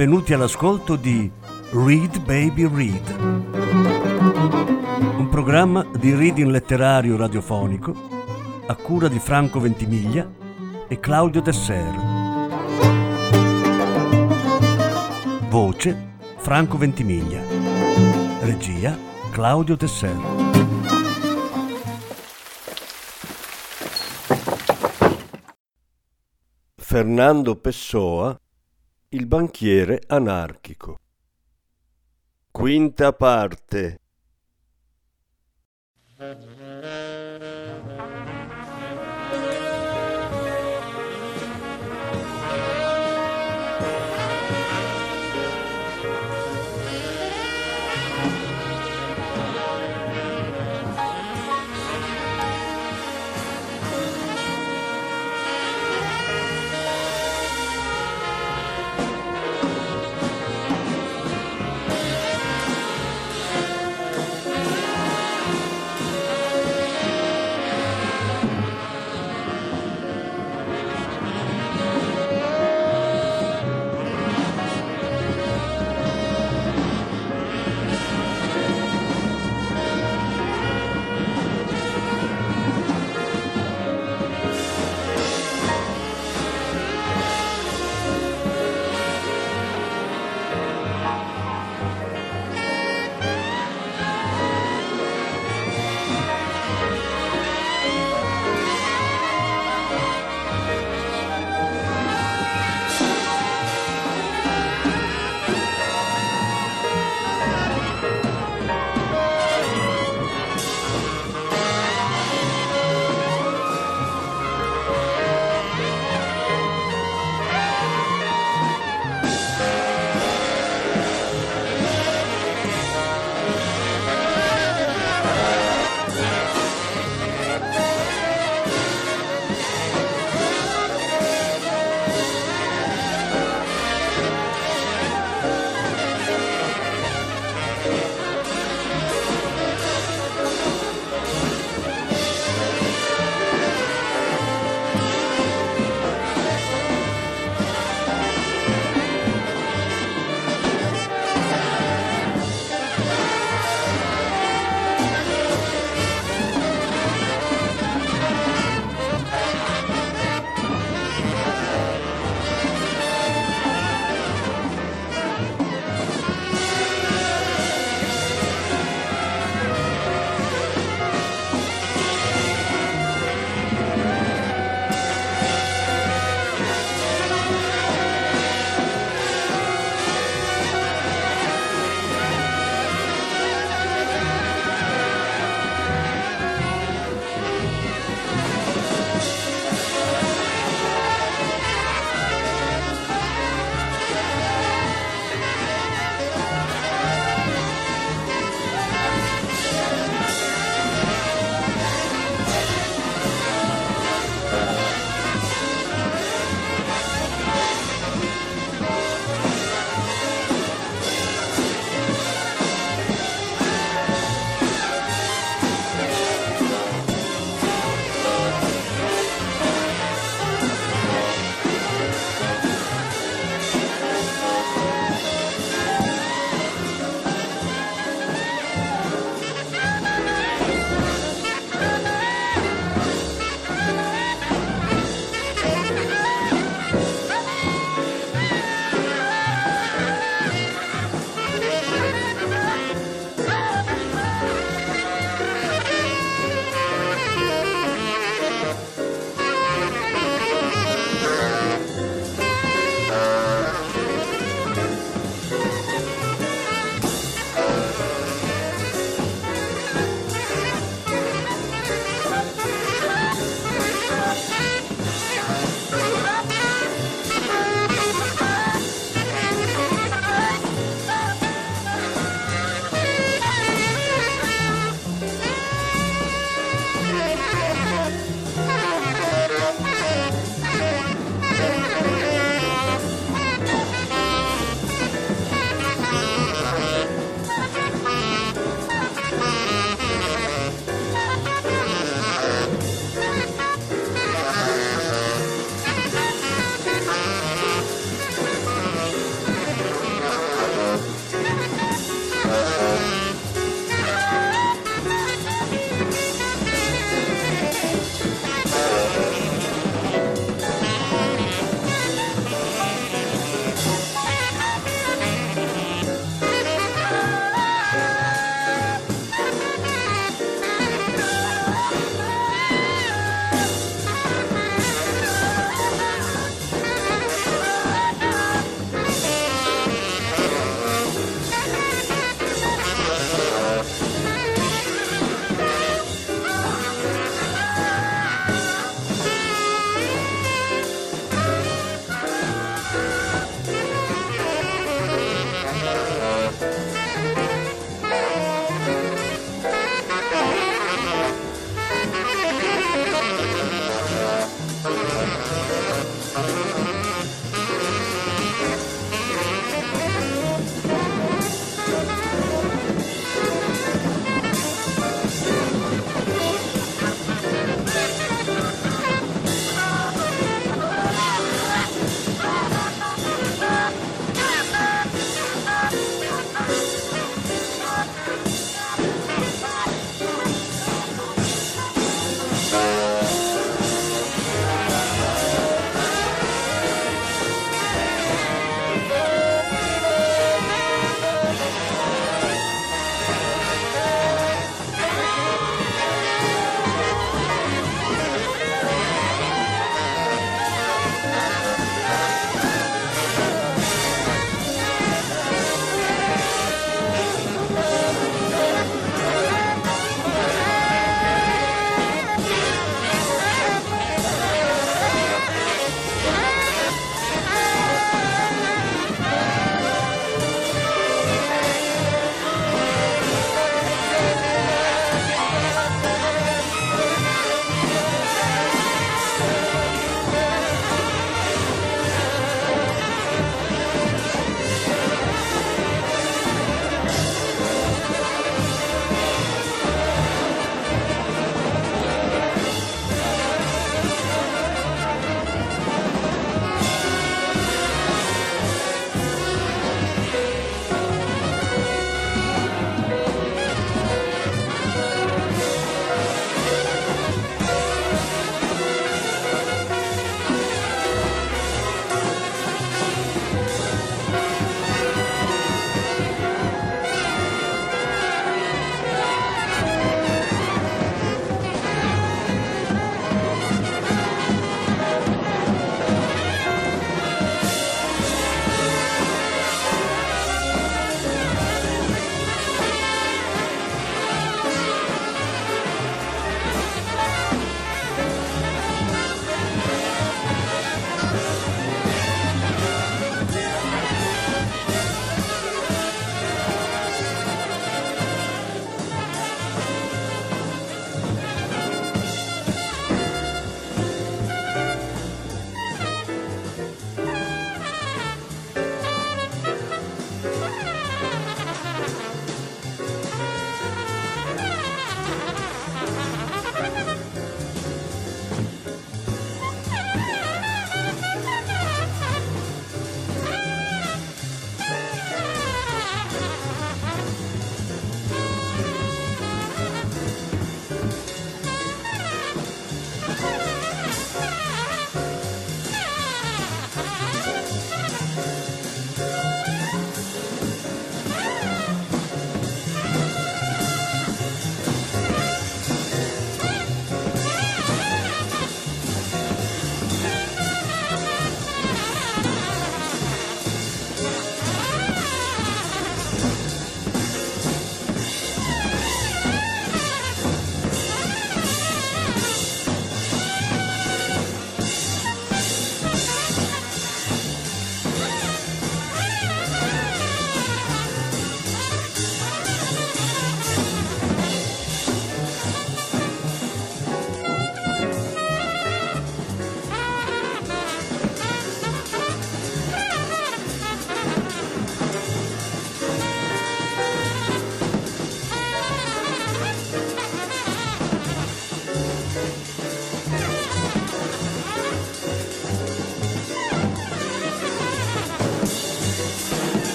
benvenuti all'ascolto di Read Baby Read, un programma di reading letterario radiofonico a cura di Franco Ventimiglia e Claudio Desser. Voce Franco Ventimiglia. Regia Claudio Desser. Fernando Pessoa il banchiere anarchico. Quinta parte.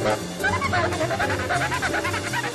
ハハハハ!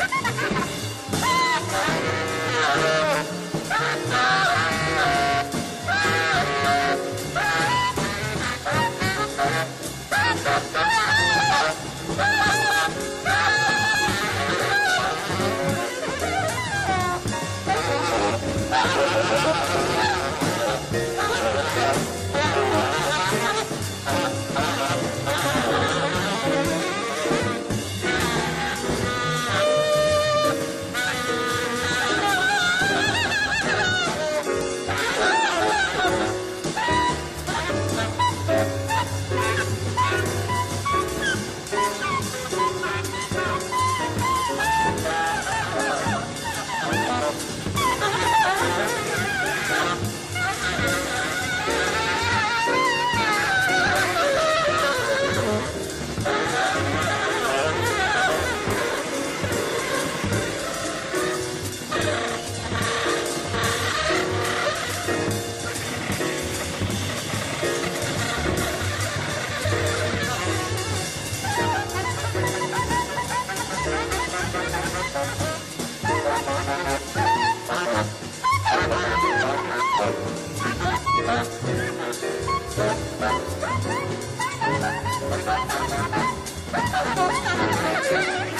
ハハハハ!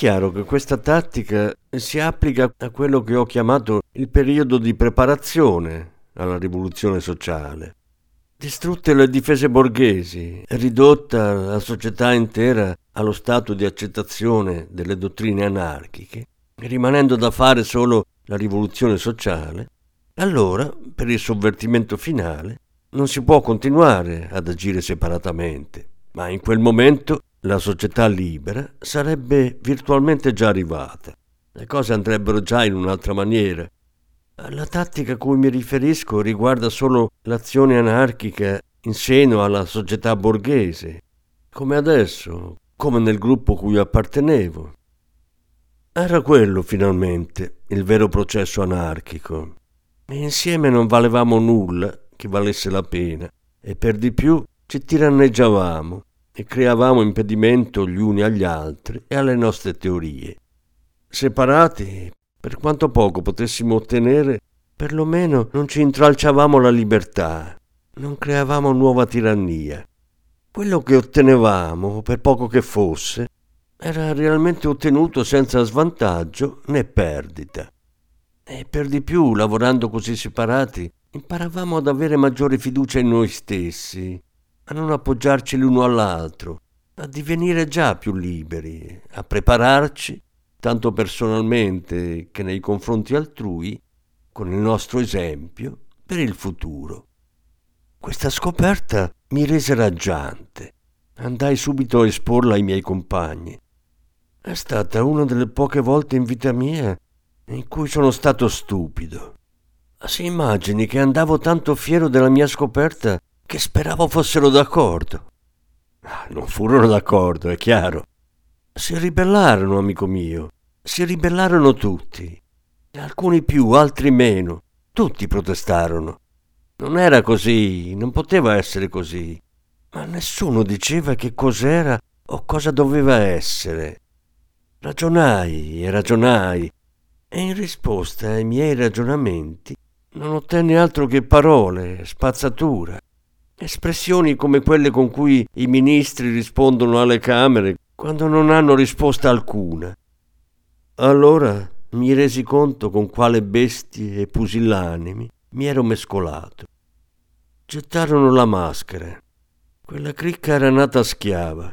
Chiaro che questa tattica si applica a quello che ho chiamato il periodo di preparazione alla rivoluzione sociale. Distrutte le difese borghesi, ridotta la società intera allo stato di accettazione delle dottrine anarchiche, rimanendo da fare solo la rivoluzione sociale, allora, per il sovvertimento finale, non si può continuare ad agire separatamente, ma in quel momento la società libera sarebbe virtualmente già arrivata. Le cose andrebbero già in un'altra maniera. La tattica a cui mi riferisco riguarda solo l'azione anarchica in seno alla società borghese, come adesso, come nel gruppo cui appartenevo. Era quello, finalmente, il vero processo anarchico. E insieme non valevamo nulla che valesse la pena, e per di più ci tiranneggiavamo e creavamo impedimento gli uni agli altri e alle nostre teorie. Separati, per quanto poco potessimo ottenere, perlomeno non ci intralciavamo la libertà, non creavamo nuova tirannia. Quello che ottenevamo, per poco che fosse, era realmente ottenuto senza svantaggio né perdita. E per di più, lavorando così separati, imparavamo ad avere maggiore fiducia in noi stessi, a non appoggiarci l'uno all'altro, a divenire già più liberi, a prepararci, tanto personalmente che nei confronti altrui, con il nostro esempio, per il futuro. Questa scoperta mi rese raggiante. Andai subito a esporla ai miei compagni. È stata una delle poche volte in vita mia in cui sono stato stupido. Si immagini che andavo tanto fiero della mia scoperta che speravo fossero d'accordo. Ah, non furono d'accordo, è chiaro. Si ribellarono, amico mio. Si ribellarono tutti. Alcuni più, altri meno. Tutti protestarono. Non era così, non poteva essere così. Ma nessuno diceva che cos'era o cosa doveva essere. Ragionai e ragionai, e in risposta ai miei ragionamenti non ottenni altro che parole, spazzatura. Espressioni come quelle con cui i ministri rispondono alle Camere quando non hanno risposta alcuna. Allora mi resi conto con quale bestie e pusillanimi mi ero mescolato. Gettarono la maschera. Quella cricca era nata schiava.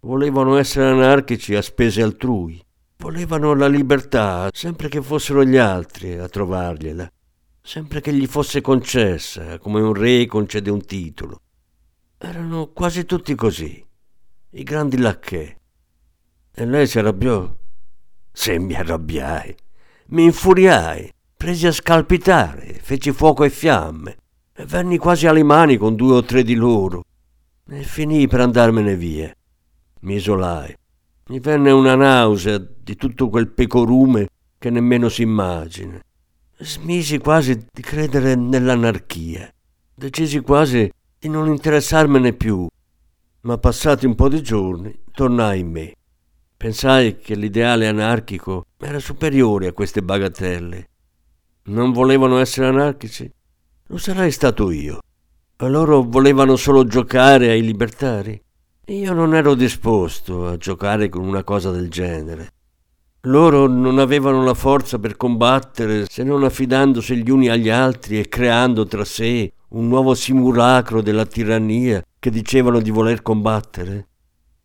Volevano essere anarchici a spese altrui. Volevano la libertà, sempre che fossero gli altri a trovargliela sempre che gli fosse concessa, come un re concede un titolo. Erano quasi tutti così, i grandi lacchè. E lei si arrabbiò? Se mi arrabbiai, mi infuriai, presi a scalpitare, feci fuoco e fiamme, e venni quasi alle mani con due o tre di loro, e finii per andarmene via. Mi isolai. Mi venne una nausea di tutto quel pecorume che nemmeno si immagina smisi quasi di credere nell'anarchia. Decisi quasi di non interessarmene più, ma passati un po' di giorni tornai in me. Pensai che l'ideale anarchico era superiore a queste bagatelle. Non volevano essere anarchici? Lo sarei stato io. E loro volevano solo giocare ai libertari? Io non ero disposto a giocare con una cosa del genere. Loro non avevano la forza per combattere se non affidandosi gli uni agli altri e creando tra sé un nuovo simulacro della tirannia che dicevano di voler combattere.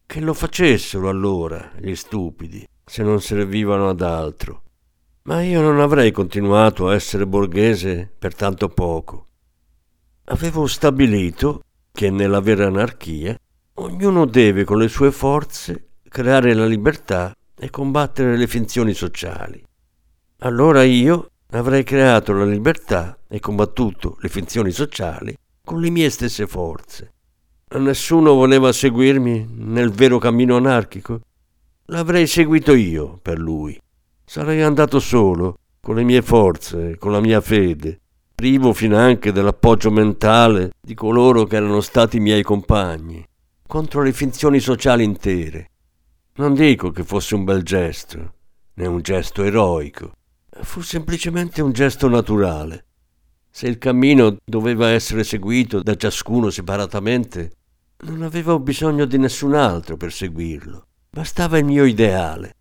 Che lo facessero allora, gli stupidi, se non servivano ad altro. Ma io non avrei continuato a essere borghese per tanto poco. Avevo stabilito che nella vera anarchia ognuno deve con le sue forze creare la libertà e combattere le finzioni sociali. Allora io avrei creato la libertà e combattuto le finzioni sociali con le mie stesse forze. Nessuno voleva seguirmi nel vero cammino anarchico. L'avrei seguito io per lui. Sarei andato solo, con le mie forze, con la mia fede, privo finanche dell'appoggio mentale di coloro che erano stati miei compagni, contro le finzioni sociali intere. Non dico che fosse un bel gesto, né un gesto eroico. Fu semplicemente un gesto naturale. Se il cammino doveva essere seguito da ciascuno separatamente, non avevo bisogno di nessun altro per seguirlo. Bastava il mio ideale.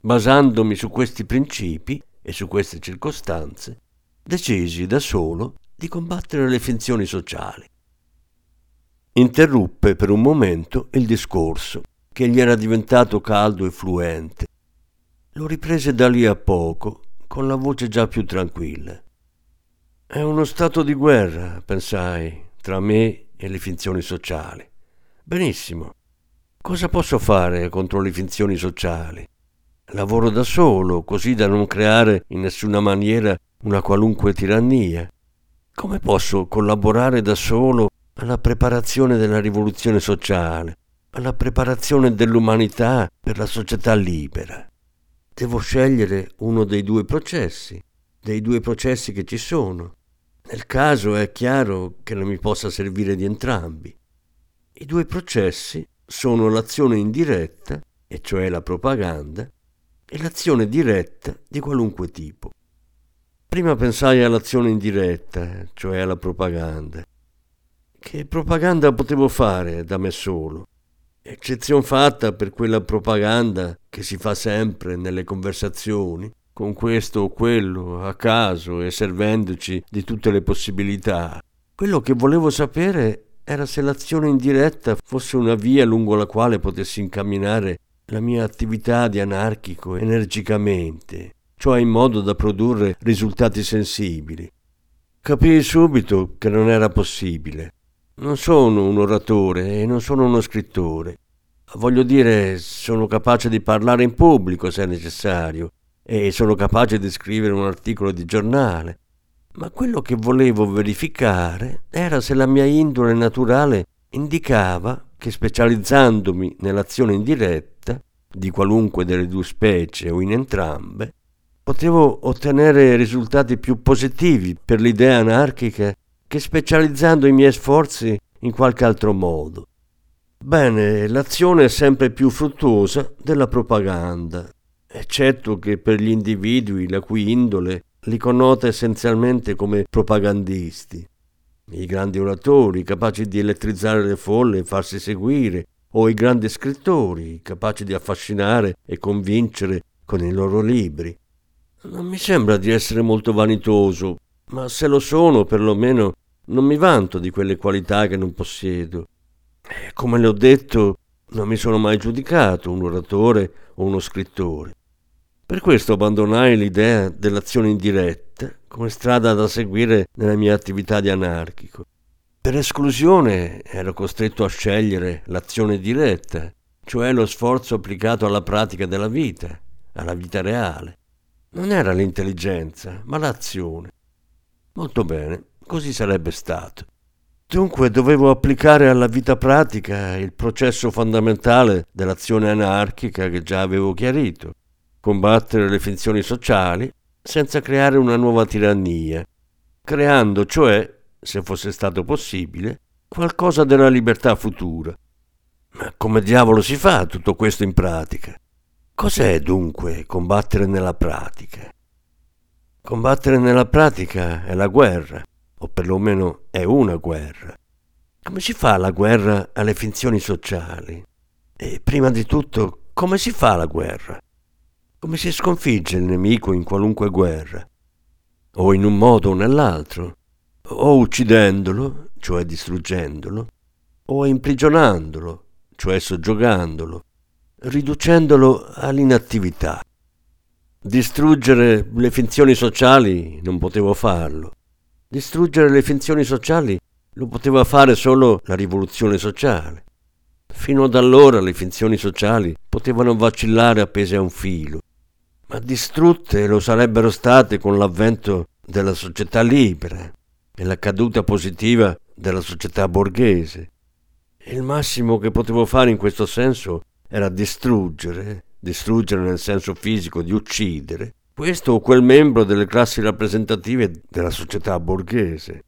basandomi su questi principi e su queste circostanze, decisi da solo di combattere le finzioni sociali. Interruppe per un momento il discorso, che gli era diventato caldo e fluente. Lo riprese da lì a poco, con la voce già più tranquilla. È uno stato di guerra, pensai, tra me e le finzioni sociali. Benissimo. Cosa posso fare contro le finzioni sociali? Lavoro da solo, così da non creare in nessuna maniera una qualunque tirannia. Come posso collaborare da solo alla preparazione della rivoluzione sociale, alla preparazione dell'umanità per la società libera? Devo scegliere uno dei due processi, dei due processi che ci sono. Nel caso è chiaro che non mi possa servire di entrambi. I due processi sono l'azione indiretta, e cioè la propaganda, e l'azione diretta di qualunque tipo. Prima pensai all'azione indiretta, cioè alla propaganda. Che propaganda potevo fare da me solo? Eccezion fatta per quella propaganda che si fa sempre nelle conversazioni, con questo o quello, a caso e servendoci di tutte le possibilità. Quello che volevo sapere era se l'azione indiretta fosse una via lungo la quale potessi incamminare la mia attività di anarchico energicamente, cioè in modo da produrre risultati sensibili. Capii subito che non era possibile. Non sono un oratore e non sono uno scrittore. Voglio dire, sono capace di parlare in pubblico se è necessario e sono capace di scrivere un articolo di giornale. Ma quello che volevo verificare era se la mia indole naturale indicava che specializzandomi nell'azione indiretta, di qualunque delle due specie o in entrambe, potevo ottenere risultati più positivi per l'idea anarchica che specializzando i miei sforzi in qualche altro modo. Bene, l'azione è sempre più fruttuosa della propaganda, eccetto che per gli individui la cui indole li connota essenzialmente come propagandisti i grandi oratori capaci di elettrizzare le folle e farsi seguire, o i grandi scrittori capaci di affascinare e convincere con i loro libri. Non mi sembra di essere molto vanitoso, ma se lo sono perlomeno non mi vanto di quelle qualità che non possiedo. E come le ho detto, non mi sono mai giudicato un oratore o uno scrittore. Per questo abbandonai l'idea dell'azione indiretta come strada da seguire nella mia attività di anarchico. Per esclusione ero costretto a scegliere l'azione diretta, cioè lo sforzo applicato alla pratica della vita, alla vita reale. Non era l'intelligenza, ma l'azione. Molto bene, così sarebbe stato. Dunque dovevo applicare alla vita pratica il processo fondamentale dell'azione anarchica che già avevo chiarito combattere le finzioni sociali senza creare una nuova tirannia, creando cioè, se fosse stato possibile, qualcosa della libertà futura. Ma come diavolo si fa tutto questo in pratica? Cos'è dunque combattere nella pratica? Combattere nella pratica è la guerra, o perlomeno è una guerra. Come si fa la guerra alle finzioni sociali? E prima di tutto, come si fa la guerra? come si sconfigge il nemico in qualunque guerra, o in un modo o nell'altro, o uccidendolo, cioè distruggendolo, o imprigionandolo, cioè soggiogandolo, riducendolo all'inattività. Distruggere le finzioni sociali non potevo farlo. Distruggere le finzioni sociali lo poteva fare solo la rivoluzione sociale. Fino ad allora le finzioni sociali potevano vacillare appese a un filo, ma distrutte lo sarebbero state con l'avvento della società libera e la caduta positiva della società borghese. Il massimo che potevo fare in questo senso era distruggere, distruggere nel senso fisico di uccidere, questo o quel membro delle classi rappresentative della società borghese.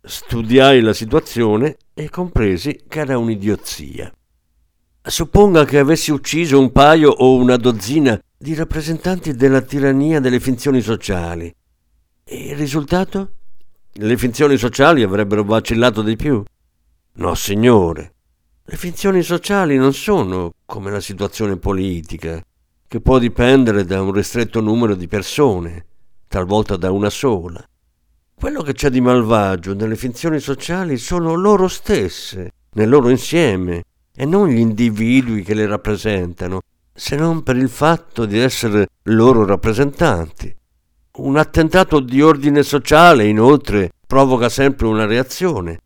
Studiai la situazione e compresi che era un'idiozia. Supponga che avessi ucciso un paio o una dozzina di rappresentanti della tirannia delle finzioni sociali. E il risultato? Le finzioni sociali avrebbero vacillato di più? No, signore. Le finzioni sociali non sono come la situazione politica, che può dipendere da un ristretto numero di persone, talvolta da una sola. Quello che c'è di malvagio nelle finzioni sociali sono loro stesse, nel loro insieme, e non gli individui che le rappresentano, se non per il fatto di essere loro rappresentanti. Un attentato di ordine sociale, inoltre, provoca sempre una reazione.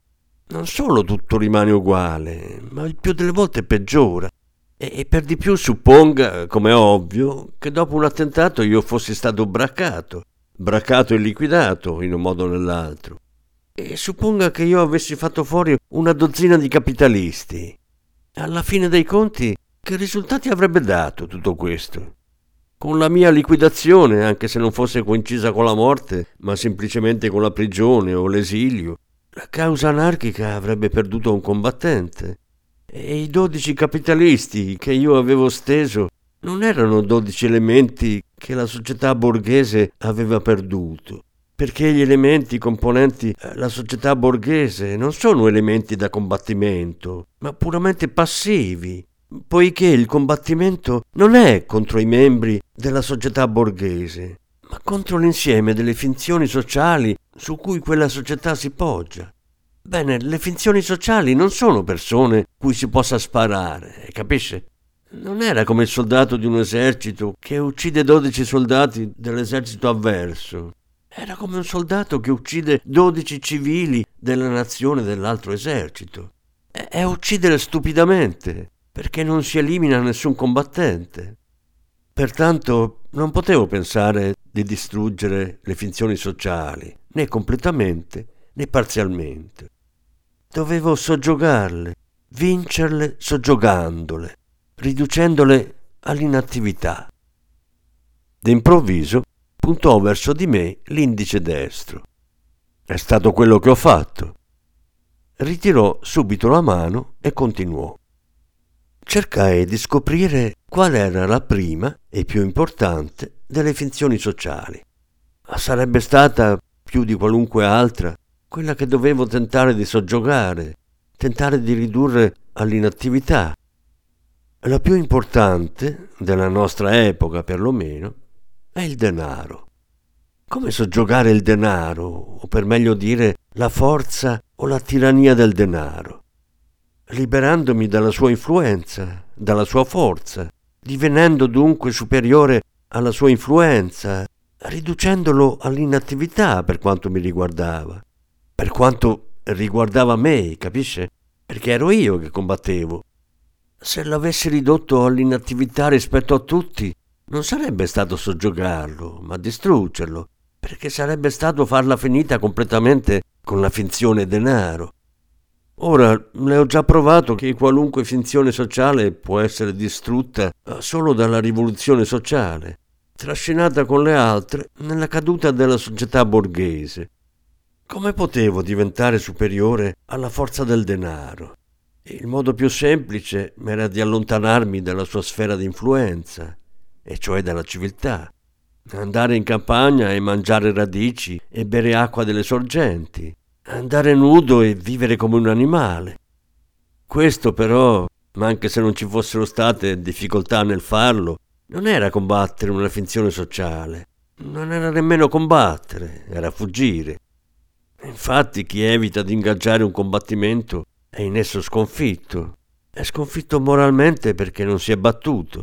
Non solo tutto rimane uguale, ma il più delle volte peggiora. E per di più supponga, come ovvio, che dopo un attentato io fossi stato braccato braccato e liquidato in un modo o nell'altro. E supponga che io avessi fatto fuori una dozzina di capitalisti. Alla fine dei conti, che risultati avrebbe dato tutto questo? Con la mia liquidazione, anche se non fosse coincisa con la morte, ma semplicemente con la prigione o l'esilio, la causa anarchica avrebbe perduto un combattente. E i dodici capitalisti che io avevo steso non erano dodici elementi che la società borghese aveva perduto, perché gli elementi componenti eh, la società borghese non sono elementi da combattimento, ma puramente passivi, poiché il combattimento non è contro i membri della società borghese, ma contro l'insieme delle finzioni sociali su cui quella società si poggia. Bene, le finzioni sociali non sono persone cui si possa sparare, capisce? Non era come il soldato di un esercito che uccide 12 soldati dell'esercito avverso. Era come un soldato che uccide 12 civili della nazione dell'altro esercito. È, uccidere stupidamente, perché non si elimina nessun combattente. Pertanto non potevo pensare di distruggere le finzioni sociali, né completamente né parzialmente. Dovevo soggiogarle, vincerle soggiogandole riducendole all'inattività. D'improvviso puntò verso di me l'indice destro. È stato quello che ho fatto. Ritirò subito la mano e continuò. Cercai di scoprire qual era la prima e più importante delle finzioni sociali. Sarebbe stata, più di qualunque altra, quella che dovevo tentare di soggiogare, tentare di ridurre all'inattività, la più importante, della nostra epoca perlomeno, è il denaro. Come soggiogare il denaro, o per meglio dire la forza o la tirannia del denaro, liberandomi dalla sua influenza, dalla sua forza, divenendo dunque superiore alla sua influenza, riducendolo all'inattività per quanto mi riguardava, per quanto riguardava me, capisce? Perché ero io che combattevo se l'avessi ridotto all'inattività rispetto a tutti, non sarebbe stato soggiogarlo, ma distruggerlo, perché sarebbe stato farla finita completamente con la finzione denaro. Ora le ho già provato che qualunque finzione sociale può essere distrutta eh, solo dalla rivoluzione sociale, trascinata con le altre nella caduta della società borghese. Come potevo diventare superiore alla forza del denaro? Il modo più semplice era di allontanarmi dalla sua sfera di influenza, e cioè dalla civiltà. Andare in campagna e mangiare radici e bere acqua delle sorgenti. Andare nudo e vivere come un animale. Questo però, anche se non ci fossero state difficoltà nel farlo, non era combattere una finzione sociale. Non era nemmeno combattere, era fuggire. Infatti chi evita di ingaggiare un combattimento è in esso sconfitto. È sconfitto moralmente perché non si è battuto.